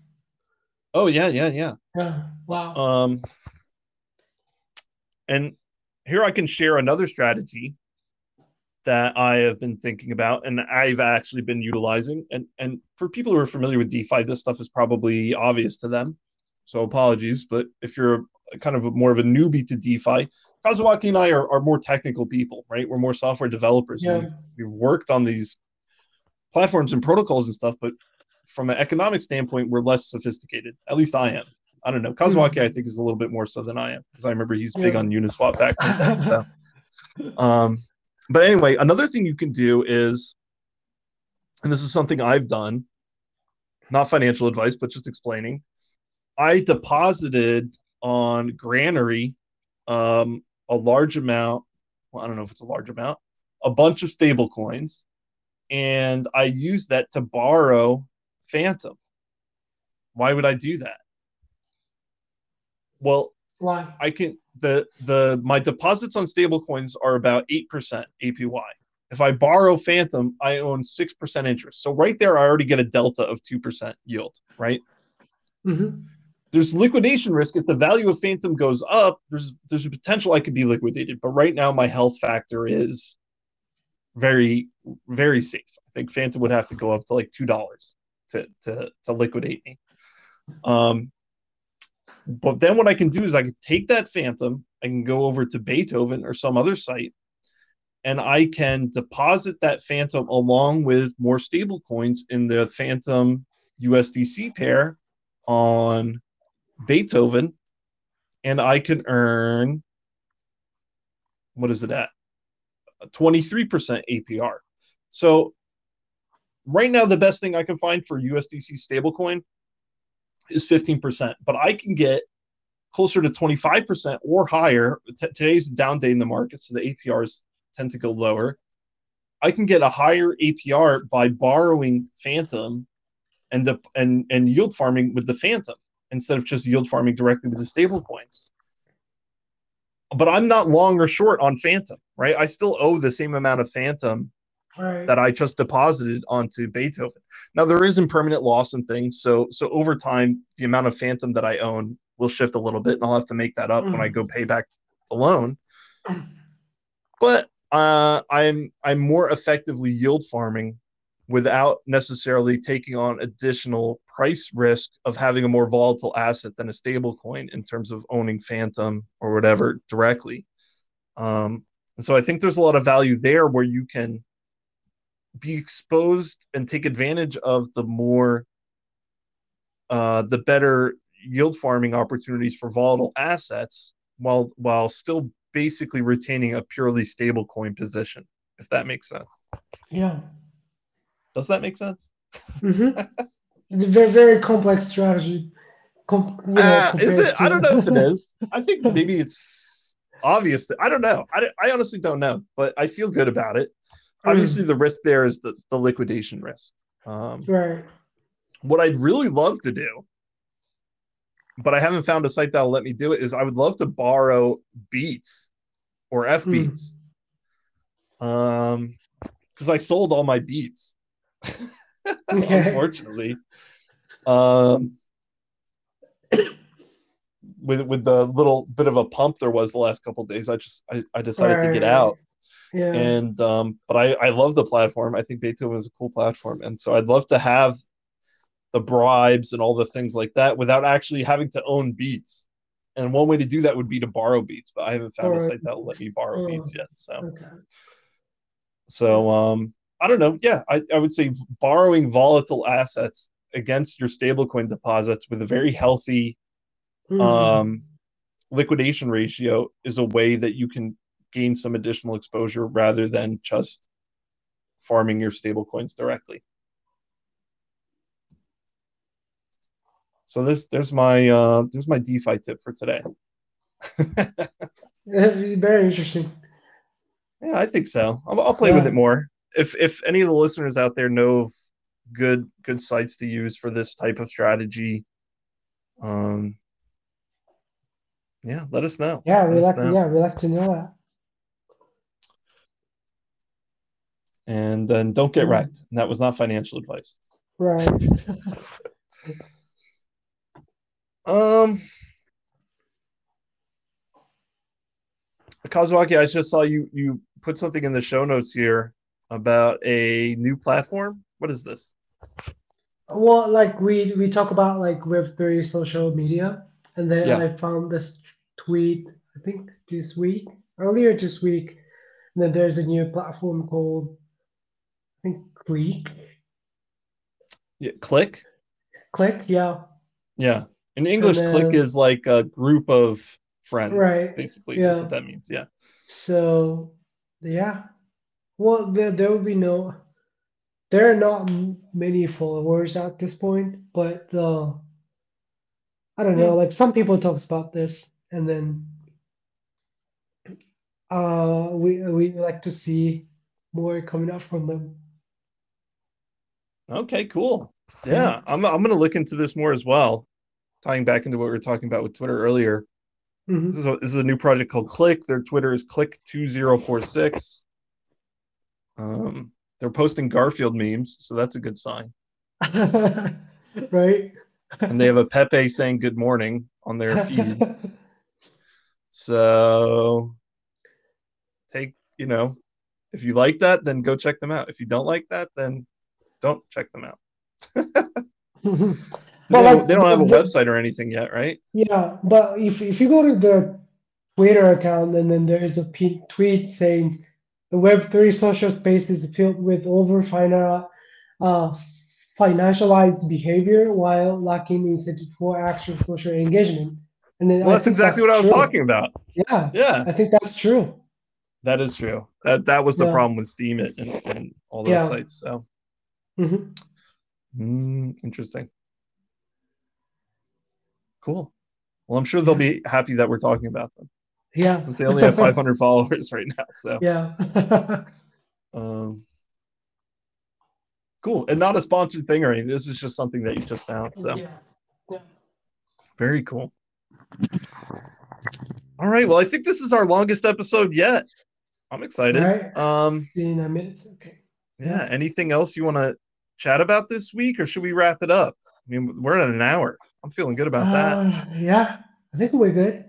Oh yeah, yeah, yeah. Yeah. Wow. Um, and here I can share another strategy that I have been thinking about and I've actually been utilizing. And and for people who are familiar with DeFi, this stuff is probably obvious to them. So apologies, but if you're a, kind of a, more of a newbie to DeFi, Kazuaki and I are, are more technical people, right? We're more software developers. Yeah. We've, we've worked on these platforms and protocols and stuff, but from an economic standpoint, we're less sophisticated. At least I am. I don't know. Kazuaki, mm-hmm. I think, is a little bit more so than I am because I remember he's yeah. big on Uniswap back then. So, um, but anyway, another thing you can do is, and this is something I've done, not financial advice, but just explaining. I deposited on Granary um, a large amount. Well, I don't know if it's a large amount, a bunch of stable coins, and I used that to borrow Fantom. Why would I do that? Well, why? I can the the my deposits on stablecoins are about eight percent APY. If I borrow Fantom, I own six percent interest. So right there, I already get a delta of two percent yield. Right. Mm-hmm. There's liquidation risk if the value of Fantom goes up. There's there's a potential I could be liquidated, but right now my health factor is very very safe. I think Fantom would have to go up to like two dollars to to to liquidate me. Um, but then what I can do is I can take that Fantom, I can go over to Beethoven or some other site, and I can deposit that Fantom along with more stable coins in the Fantom USDC pair on Beethoven, and I can earn what is it at? 23% APR. So right now, the best thing I can find for USDC stablecoin is 15%, but I can get closer to 25% or higher. T- today's down day in the market, so the APRs tend to go lower. I can get a higher APR by borrowing Fantom and the, and and yield farming with the Fantom instead of just yield farming directly with the stable coins. But I'm not long or short on Fantom, right? I still owe the same amount of Fantom right. that I just deposited onto Beethoven. Now there is impermanent loss and things, so so over time the amount of Fantom that I own will shift a little bit, and I'll have to make that up mm. when I go pay back the loan. But uh, I'm I'm more effectively yield farming without necessarily taking on additional price risk of having a more volatile asset than a stable coin in terms of owning Fantom or whatever directly. Um, and so I think there's a lot of value there where you can be exposed and take advantage of the more uh, the better yield farming opportunities for volatile assets while while still basically retaining a purely stablecoin position, if that makes sense. Yeah. Does that make sense? Mm-hmm. it's a very very complex strategy. Com- you know, Uh, is it? I don't know if it is. I think maybe it's obvious. That, I don't know. I, I honestly don't know, but I feel good about it. Obviously, the risk there is the, the liquidation risk. Um, right. what I'd really love to do, but I haven't found a site that'll let me do it, is I would love to borrow BEETS or F Hmm. BEETS. Um, because I sold all my BEETS, unfortunately. Um, with with the little bit of a pump there was the last couple of days, I just I, I decided to get out. Yeah. and um but i i love the platform i think beethoven is a cool platform and so i'd love to have the bribes and all the things like that without actually having to own BEETS and one way to do that would be to borrow BEETS but i haven't found a site that'll let me borrow Oh. BEETS yet so okay. so um i don't know yeah i, I would say borrowing volatile assets against your stablecoin deposits with a very healthy Mhm. um liquidation ratio is a way that you can gain some additional exposure rather than just farming your stable coins directly. So there's there's my uh, there's my DeFi tip for today. very interesting. Yeah, I think so. I'll, I'll play with it more. If if any of the listeners out there know of good good sites to use for this type of strategy, um, yeah, let us know. Yeah, we like know. yeah, we like to know that. And then don't get wrecked. And that was not financial advice. Right. Um, Kazuaki, I just saw you you put something in the show notes here about a new platform. What is this? Well, like we we talk about like Web three social media, and then Yeah. I found this tweet I think this week, earlier this week, and then there's a new platform called think Click. Yeah, click. Click, yeah, Yeah. In English, then- click is like a group of friends. Right, Basically, that's what that means. Yeah. So yeah, well there there will be no, there are not many followers at this point, but uh, I don't know. Like some people talks about this, and then uh, we we like to see more coming out from them. Okay, cool. Yeah, I'm I'm gonna look into this more as well. Tying back into what we were talking about with Twitter earlier. Mhm. This is a, this is a new project called Click. Their Twitter is Click2046. Um, they're posting Garfield memes, so that's a good sign. right? And they have a Pepe saying good morning on their feed. So take, you know, if you like that, then go check them out. If you don't like that, then don't check them out. But, they, like, don't, they don't have a the- website or anything yet, right? Yeah, but if if you go to the Twitter account and then there is a p- tweet saying the Web3 social space is filled with over uh, financialized behavior while lacking incentive for actual social engagement. And then Well, that's exactly what I was true. talking about. Yeah, Yeah, I think that's true. that is true. That that was the Yeah. problem with Steemit and, and all those Yeah. sites. So hmm mm, interesting. Cool. Well, I'm sure they'll be happy that we're talking about them Yeah. since they only have 500 followers right now. So Yeah. um, cool, and not a sponsored thing or anything. This is just something that you just found. So Yeah. Yeah. very cool. All right. Well, I think this is our longest episode yet. I'm excited. Right. Um, In a minute. Okay. yeah. Anything else you want to chat about this week, or should we wrap it up? I mean, we're at an hour. I'm feeling good about that. Uh, yeah, I think we're good.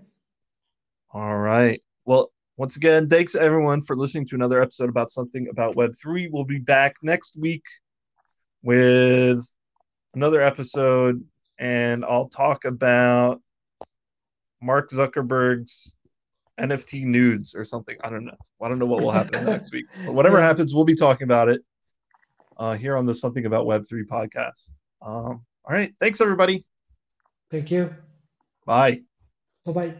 All right. Well, once again, thanks everyone for listening to another episode about something about Web3. We'll be back next week with another episode, and I'll talk about Mark Zuckerberg's NFT nudes or something. I don't know. I don't know what will happen next week. But whatever happens, we'll be talking about it uh, here on the Something About Web3 podcast. Um, all right. Thanks, everybody. Thank you. Bye. Bye bye.